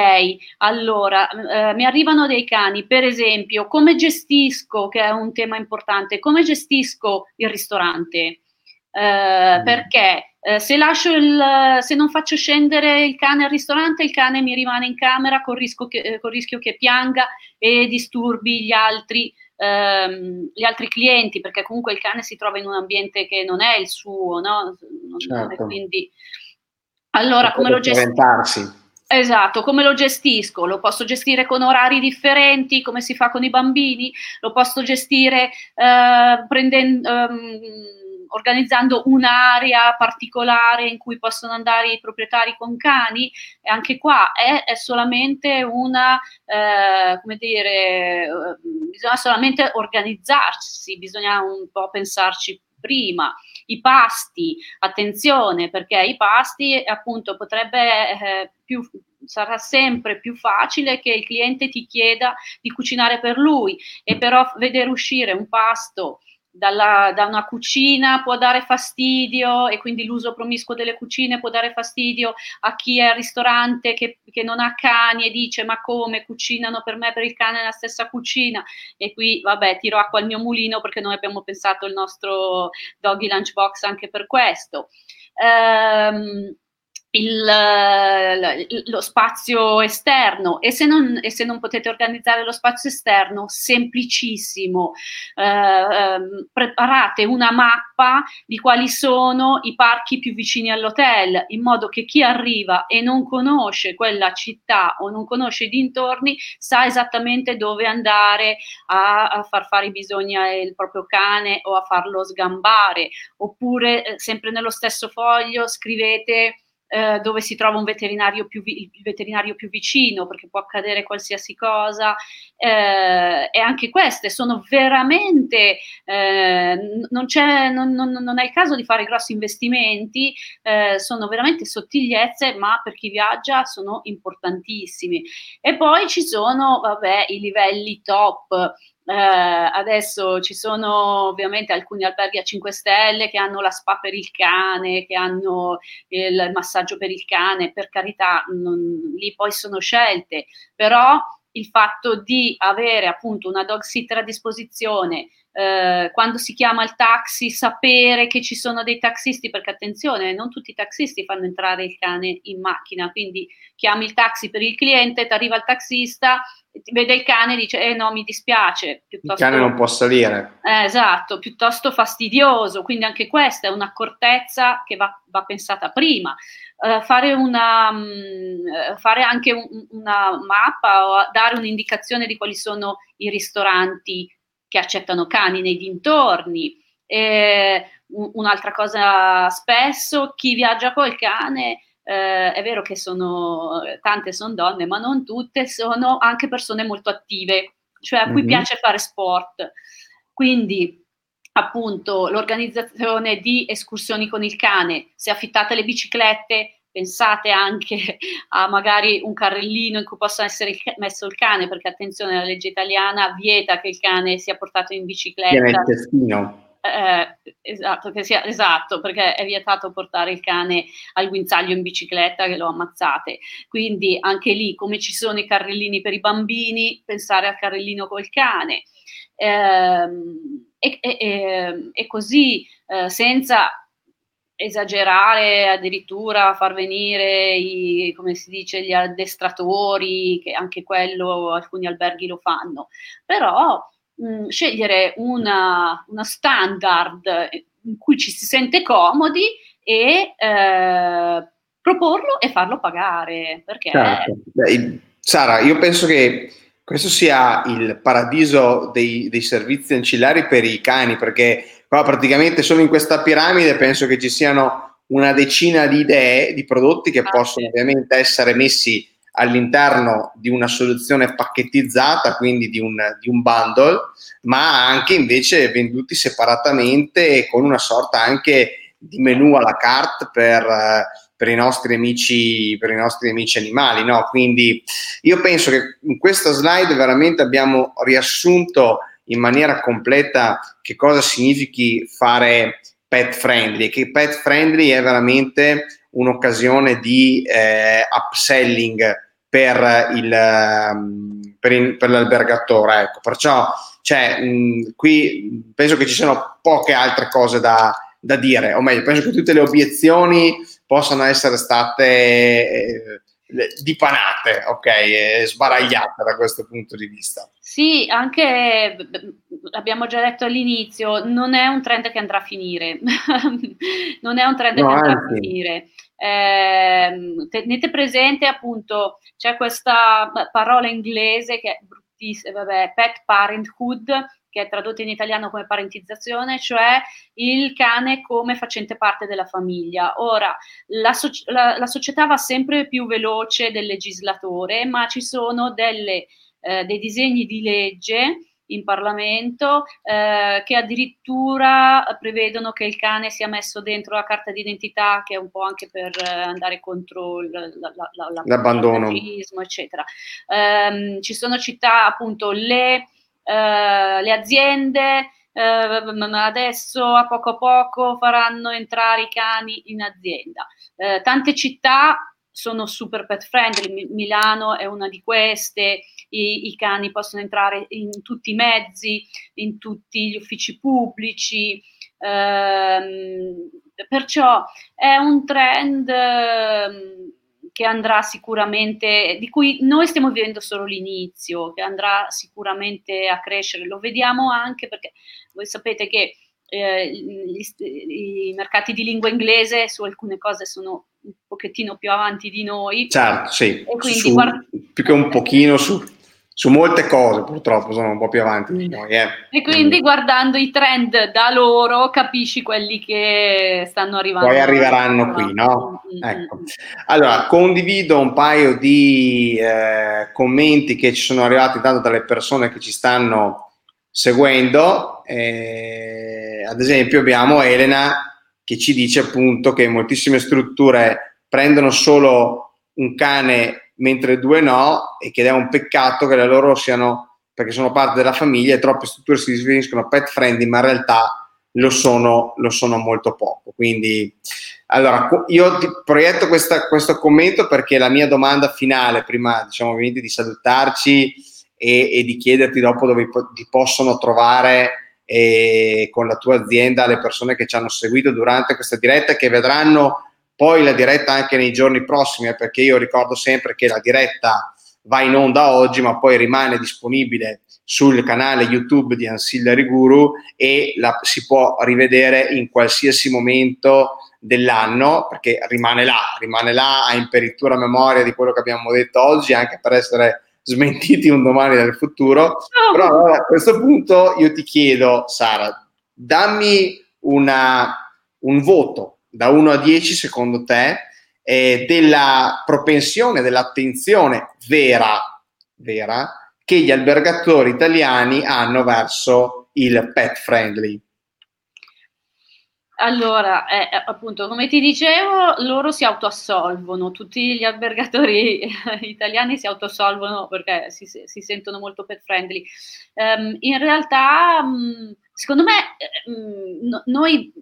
allora eh, mi arrivano dei cani, per esempio, come gestisco, che è un tema importante, come gestisco il ristorante? Eh, mm. Perché eh, se, lascio il, se non faccio scendere il cane al ristorante, il cane mi rimane in camera con, che, eh, rischio che pianga e disturbi gli altri, ehm, gli altri, clienti, perché comunque il cane si trova in un ambiente che non è il suo, no? certo. quindi, allora, come lo gestisco? Esatto, come lo gestisco? Lo posso gestire con orari differenti, come si fa con i bambini? Lo posso gestire eh, prendendo... Um, organizzando un'area particolare in cui possono andare i proprietari con cani e anche qua è, è solamente una, eh, come dire, eh, bisogna solamente organizzarsi, bisogna un po' pensarci prima. I pasti, attenzione perché i pasti appunto potrebbe eh, più sarà sempre più facile che il cliente ti chieda di cucinare per lui e però vedere uscire un pasto dalla, da una cucina può dare fastidio e quindi l'uso promiscuo delle cucine può dare fastidio a chi è al ristorante che, che, non ha cani e dice ma come cucinano per me per il cane nella stessa cucina e qui vabbè tiro acqua al mio mulino perché noi abbiamo pensato il nostro doggy lunchbox anche per questo. Ehm, il, lo spazio esterno. E se, non, e se, non, potete organizzare lo spazio esterno, semplicissimo, eh, ehm, preparate una mappa di quali sono i parchi più vicini all'hotel, in modo che chi arriva e non conosce quella città o non conosce i dintorni sa esattamente dove andare a, a far fare i bisogni al proprio cane o a farlo sgambare, oppure eh, sempre nello stesso foglio scrivete eh, dove si trova un veterinario più, vi- veterinario più, vicino, perché può accadere qualsiasi cosa. Eh, e anche queste sono veramente, eh, non, non, non, non, è il caso di fare grossi investimenti, eh, sono veramente sottigliezze, ma per chi viaggia sono importantissimi. E poi ci sono, vabbè, i livelli top. Eh, adesso ci sono ovviamente alcuni alberghi a 5 stelle che hanno la spa per il cane, che hanno il massaggio per il cane, per carità, non, lì poi sono scelte, però il fatto di avere appunto una dog sitter a disposizione, eh, quando si chiama il taxi, sapere che ci sono dei taxisti, perché attenzione, non tutti i taxisti fanno entrare il cane in macchina, quindi chiami il taxi per il cliente, ti arriva il taxista, vede il cane e dice eh no mi dispiace piuttosto, il cane non può salire. Eh, esatto piuttosto fastidioso quindi anche questa è un'accortezza che va, va pensata prima. Uh, fare, una, um, fare anche un, una mappa o dare un'indicazione di quali sono i ristoranti che accettano cani nei dintorni eh, un'altra cosa spesso chi viaggia col cane eh, è vero che sono, tante sono donne, ma non tutte, sono anche persone molto attive, cioè a cui mm-hmm. piace fare sport. Quindi appunto l'organizzazione di escursioni con il cane, se affittate le biciclette, pensate anche a magari un carrellino in cui possa essere messo il cane, perché attenzione, la legge italiana vieta che il cane sia portato in bicicletta. Il testino eh, esatto, sia, esatto, perché è vietato portare il cane al guinzaglio in bicicletta che lo ammazzate. Quindi anche lì, come ci sono i carrellini per i bambini, pensare al carrellino col cane. Eh, e, e, e, così, eh, senza esagerare addirittura far venire i, come si dice, gli addestratori, che anche quello alcuni alberghi lo fanno, però mh, scegliere una, una, standard in cui ci si sente comodi e eh, proporlo e farlo pagare. Perché... Certo. Beh, Sara, io penso che questo sia il paradiso dei, dei, servizi ancillari per i cani, perché qua praticamente solo in questa piramide penso che ci siano una decina di idee di prodotti che ah, possono sì. ovviamente essere messi all'interno di una soluzione pacchettizzata, quindi di un, di un bundle, ma anche invece venduti separatamente con una sorta anche di menu alla carte per, per, i, nostri amici, per i nostri amici animali. No? Quindi io penso che in questa slide veramente abbiamo riassunto in maniera completa che cosa significhi fare pet friendly, che pet friendly è veramente un'occasione di eh, upselling per, il, ehm, per, il, per l'albergatore. Ecco. Perciò cioè, mh, qui penso che ci siano poche altre cose da, da, dire, o meglio, penso che tutte le obiezioni possano essere state eh, dipanate, ok, sbaragliate da questo punto di vista. Sì, anche l'abbiamo già detto all'inizio, non è un trend che andrà a finire, non è un trend no, che andrà anzi. a finire. Eh, tenete presente appunto, c'è questa parola inglese che è bruttissima, vabbè, pet parenthood, che è tradotta in italiano come parentizzazione, cioè il cane come facente parte della famiglia. Ora, la, so- la, la società va sempre più veloce del legislatore, ma ci sono delle, eh, dei disegni di legge in Parlamento eh, che addirittura prevedono che il cane sia messo dentro la carta d'identità, che è un po' anche per eh, andare contro il, la, la, l'abbandono, eccetera. Eh, ci sono città, appunto, le, eh, le aziende eh, adesso a poco a poco faranno entrare i cani in azienda. Eh, tante città sono super pet friendly, Milano è una di queste, i, i, cani possono entrare in tutti i mezzi, in tutti gli uffici pubblici, ehm, perciò è un trend ehm, che andrà sicuramente, di cui noi stiamo vivendo solo l'inizio, che andrà sicuramente a crescere, lo vediamo anche perché voi sapete che eh, gli, i mercati di lingua inglese su alcune cose sono un pochettino più avanti di noi. Certo, sì, su, guard- più che un pochino su, su, molte cose purtroppo sono un po' più avanti di noi. Eh. E quindi guardando i trend da loro capisci quelli che stanno arrivando. Poi arriveranno qui, no? Mm-hmm. Ecco. Allora, condivido un paio di eh, commenti che ci sono arrivati tanto dalle persone che ci stanno seguendo. Eh, ad esempio abbiamo Elena che ci dice appunto che moltissime strutture prendono solo un cane mentre due no e che è un peccato che le loro siano, perché sono parte della famiglia e troppe strutture si definiscono pet friendly ma in realtà lo sono, lo sono molto poco. Quindi allora, io ti proietto questa, questo commento perché la mia domanda finale, prima diciamo ovviamente di salutarci, e, e di chiederti dopo dove ti possono trovare eh, con la tua azienda le persone che ci hanno seguito durante questa diretta e che vedranno poi la diretta anche nei giorni prossimi, eh, perché io ricordo sempre che la diretta va in onda oggi, ma poi rimane disponibile sul canale YouTube di Ancillary Guru e la si può rivedere in qualsiasi momento dell'anno, perché rimane là, rimane là a imperitura memoria di quello che abbiamo detto oggi, anche per essere smentiti un domani nel futuro. No. Però a questo punto io ti chiedo, Sara, dammi una, un voto da 1 a 10 secondo te eh, della propensione, dell'attenzione vera, vera che gli albergatori italiani hanno verso il pet friendly. Allora, eh, eh, appunto, come ti dicevo, loro si autoassolvono, tutti gli albergatori italiani si autoassolvono perché si, si sentono molto pet friendly. Um, in realtà, um, secondo me, um, no, noi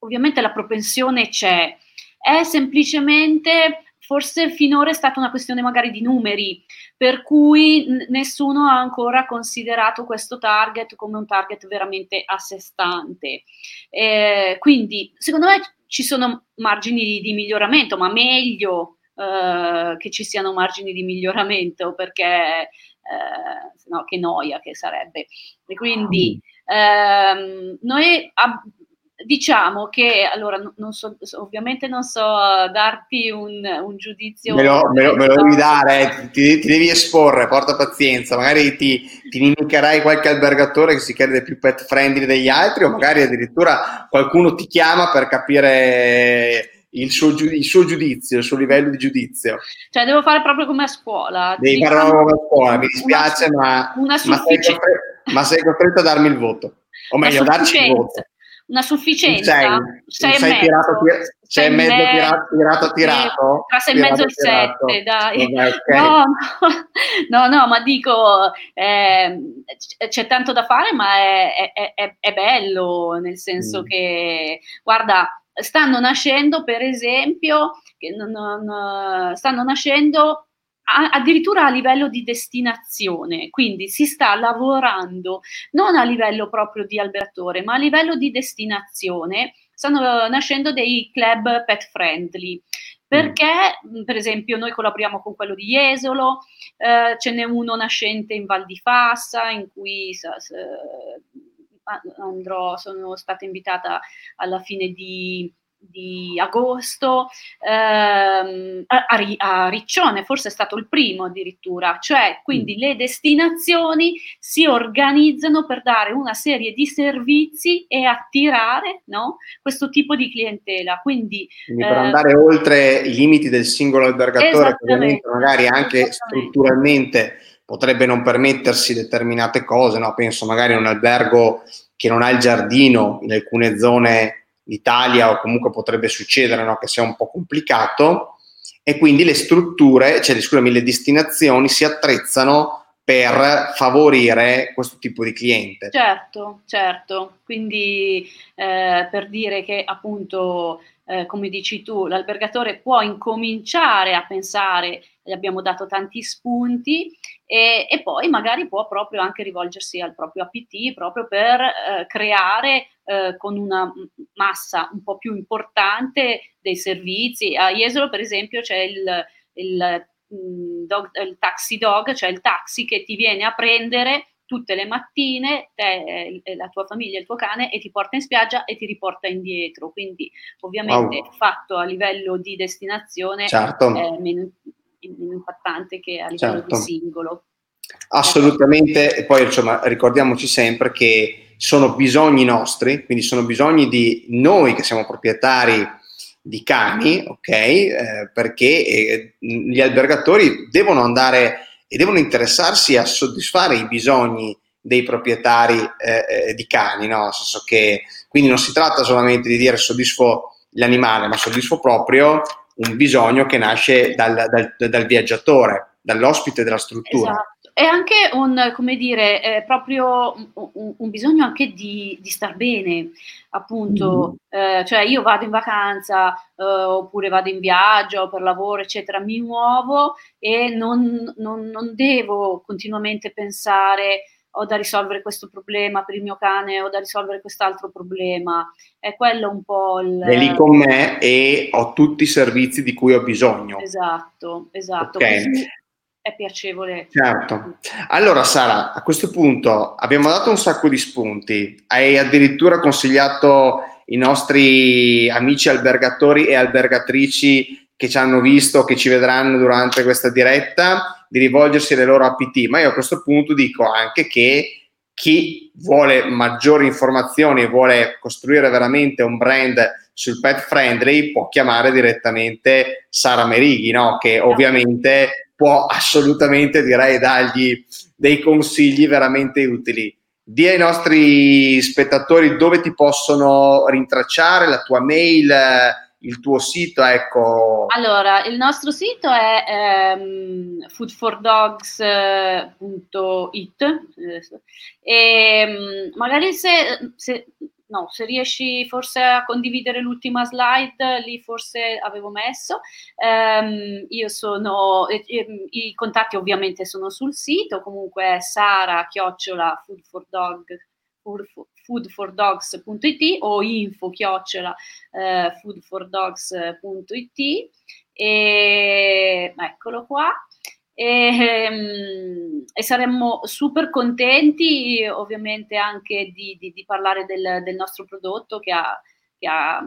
ovviamente la propensione c'è, è semplicemente forse finora è stata una questione magari di numeri, per cui n- nessuno ha ancora considerato questo target come un target veramente a sé stante. Eh, quindi, secondo me ci sono margini di, di miglioramento, ma meglio eh, che ci siano margini di miglioramento, perché eh, no, che noia che sarebbe. E quindi ehm, noi ab- diciamo che allora non so, ovviamente non so darti un, un giudizio. Me lo, me, lo, me lo, devi dare, eh, ti, ti, devi esporre, porta pazienza. Magari ti, ti inimicherai qualche albergatore che si crede più pet friendly degli altri, o magari addirittura qualcuno ti chiama per capire il suo, il suo, giudizio, il suo livello di giudizio. Cioè, devo fare proprio come a scuola. Devi fare proprio come a scuola, mi dispiace, una, ma, una ma, sei costretto, ma, sei costretto, a darmi il voto. O meglio, darci il voto. Una sufficienza? Sei, sei, sei tirato, tirato, sei e mezzo tirato, tirato, tirato. Tra sei e mezzo e il sette, dai. Vabbè, okay. no, no, no, ma dico, eh, c'è tanto da fare, ma è, è, è, è bello, nel senso mm. che, guarda, stanno nascendo, per esempio, non, non, stanno nascendo addirittura a livello di destinazione, quindi si sta lavorando non a livello proprio di albergatore, ma a livello di destinazione, stanno nascendo dei club pet friendly. Perché, per esempio, noi collaboriamo con quello di Jesolo, eh, ce n'è uno nascente in Val di Fassa, in cui sa, sa, andrò, sono stata invitata alla fine di, di agosto ehm, a, a, Riccione, forse è stato il primo addirittura, cioè quindi mm. le destinazioni si organizzano per dare una serie di servizi e attirare no, questo tipo di clientela. Quindi, quindi per eh, andare oltre i limiti del singolo albergatore, che ovviamente magari anche strutturalmente potrebbe non permettersi determinate cose, no? penso magari a un albergo che non ha il giardino in alcune zone d'Italia o comunque potrebbe succedere no? che sia un po' complicato e quindi le strutture, cioè scusami, le destinazioni si attrezzano per favorire questo tipo di cliente. Certo, certo, quindi eh, per dire che appunto eh, come dici tu, l'albergatore può incominciare a pensare, gli abbiamo dato tanti spunti, e, e poi magari può proprio anche rivolgersi al proprio APT proprio per eh, creare eh, con una massa un po' più importante dei servizi. A Jesolo, per esempio, c'è il, il, mm, dog, il taxi dog, cioè il taxi che ti viene a prendere tutte le mattine te, la tua famiglia, il tuo cane e ti porta in spiaggia e ti riporta indietro. Quindi ovviamente wow. fatto a livello di destinazione certo. è meno, meno, impattante che a livello certo. di singolo. Assolutamente, e poi insomma ricordiamoci sempre che sono bisogni nostri, quindi sono bisogni di noi che siamo proprietari di cani, ok? Eh, perché eh, gli albergatori devono andare e devono interessarsi a soddisfare i bisogni dei proprietari eh, eh, di cani, no? Nel senso che quindi non si tratta solamente di dire soddisfo l'animale, ma soddisfo proprio un bisogno che nasce dal, dal, dal viaggiatore, dall'ospite della struttura. Esatto. È anche un, come dire, è proprio un, un bisogno anche di, di, star bene, appunto, mm-hmm. eh, cioè io vado in vacanza eh, oppure vado in viaggio per lavoro, eccetera, mi muovo e non, non, non devo continuamente pensare ho da risolvere questo problema per il mio cane, ho da risolvere quest'altro problema. È quello un po' il... È lì con me e ho tutti i servizi di cui ho bisogno. Esatto, esatto. Okay. È piacevole. Certo. Allora Sara, a questo punto abbiamo dato un sacco di spunti, hai addirittura consigliato i nostri amici albergatori e albergatrici che ci hanno visto, che ci vedranno durante questa diretta, di rivolgersi alle loro APT, ma io a questo punto dico anche che chi vuole maggiori informazioni e vuole costruire veramente un brand sul pet friendly può chiamare direttamente Sara Merighi, no? che ovviamente può assolutamente, direi, dargli dei consigli veramente utili. Dì ai nostri spettatori dove ti possono rintracciare, la tua mail, il tuo sito, ecco. Allora, il nostro sito è um, foodfordogs.it e um, magari se, se no, se riesci forse a condividere l'ultima slide, lì forse avevo messo. Um, io sono, eh, eh, i contatti ovviamente sono sul sito, comunque Sara chiocciola food for dog foodfordogs.it o info chiocciola uh, foodfordogs.it e eccolo qua e, ehm, e saremmo super contenti ovviamente anche di, di, di parlare del, del, nostro prodotto che ha, che ha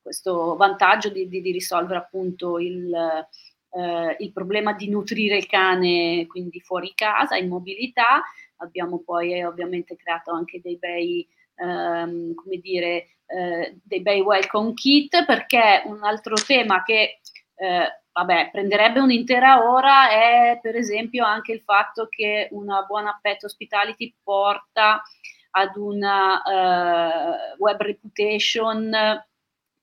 questo vantaggio di, di risolvere appunto il, eh, il problema di nutrire il cane quindi fuori casa, in mobilità. Abbiamo poi ovviamente creato anche dei bei, ehm, come dire, eh, dei bei welcome kit perché un altro tema che eh, vabbè, prenderebbe un'intera ora è per esempio anche il fatto che una buona pet hospitality porta ad una uh, web reputation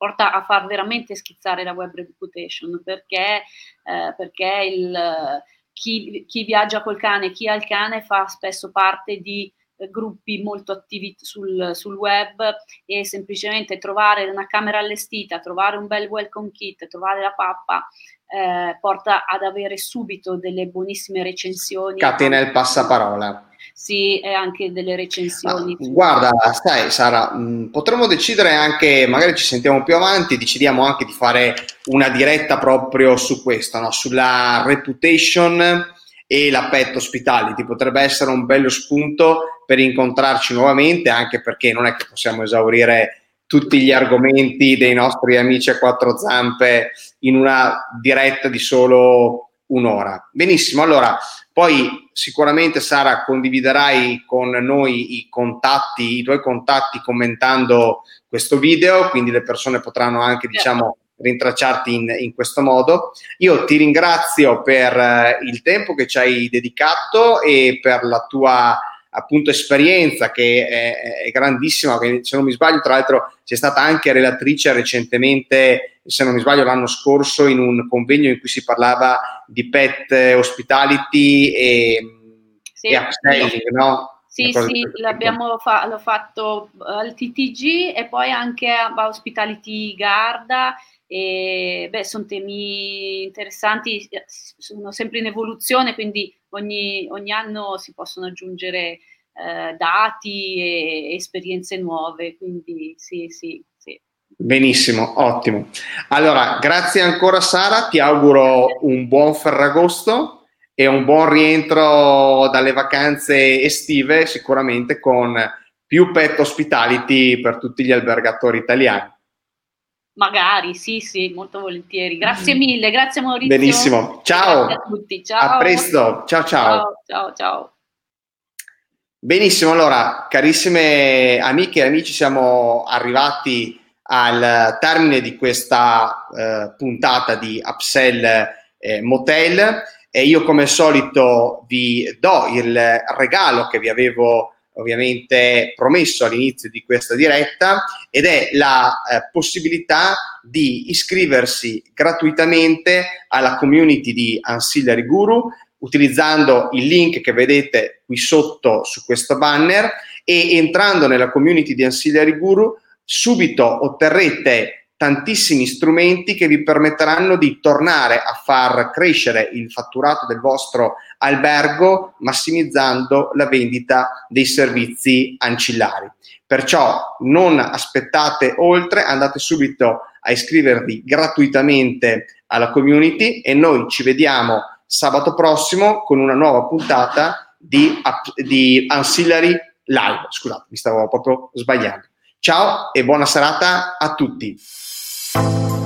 porta a far veramente schizzare la web reputation perché, eh, perché il, chi, chi, viaggia col cane, chi ha il cane fa spesso parte di eh, gruppi molto attivi sul, sul, web e semplicemente trovare una camera allestita, trovare un bel welcome kit, trovare la pappa eh, porta ad avere subito delle buonissime recensioni. Catena il passaparola sì, e anche delle recensioni. Ah, guarda, sai Sara, mh, mm, potremmo decidere anche, magari ci sentiamo più avanti, decidiamo anche di fare una diretta proprio su questo, no? sulla reputation e la pet hospitality. Potrebbe essere un bello spunto per incontrarci nuovamente, anche perché non è che possiamo esaurire tutti gli argomenti dei nostri amici a quattro zampe in una diretta di solo un'ora. Benissimo, allora poi sicuramente Sara condividerai con noi i contatti, i tuoi contatti commentando questo video, quindi le persone potranno anche diciamo rintracciarti in, in questo modo. Io ti ringrazio per eh, il tempo che ci hai dedicato e per la tua appunto esperienza che è, è grandissima, se non mi sbaglio tra l'altro c'è stata anche relatrice recentemente, se non mi sbaglio l'anno scorso, in un convegno in cui si parlava di pet hospitality e, sì, e upselling, no? Sì, sì, l'abbiamo fa- l'ho fatto al TTG e poi anche a Hospitality Garda e beh, sono temi interessanti, sono sempre in evoluzione, quindi ogni, ogni anno si possono aggiungere eh, dati e esperienze nuove, quindi sì, sì, sì. Benissimo, ottimo. Allora, grazie ancora Sara, ti auguro un buon Ferragosto e un buon rientro dalle vacanze estive, sicuramente con più pet hospitality per tutti gli albergatori italiani. Magari, sì, sì, molto volentieri. Grazie mille, grazie Maurizio. Benissimo, ciao. Grazie a tutti, ciao. A presto, ciao ciao. Ciao, ciao, ciao. Benissimo, allora, carissime amiche e amici, siamo arrivati al termine di questa eh, puntata di Upsell eh, Motel e io come al solito vi do il regalo che vi avevo ovviamente promesso all'inizio di questa diretta ed è la eh, possibilità di iscriversi gratuitamente alla community di Ancillary Guru utilizzando il link che vedete qui sotto su questo banner e entrando nella community di Ancillary Guru subito otterrete tantissimi strumenti che vi permetteranno di tornare a far crescere il fatturato del vostro albergo massimizzando la vendita dei servizi ancillari. Perciò non aspettate oltre, andate subito a iscrivervi gratuitamente alla community e noi ci vediamo sabato prossimo con una nuova puntata di, di Ancillary Live. Scusate, mi stavo proprio sbagliando. Ciao e buona serata a tutti. Thank you.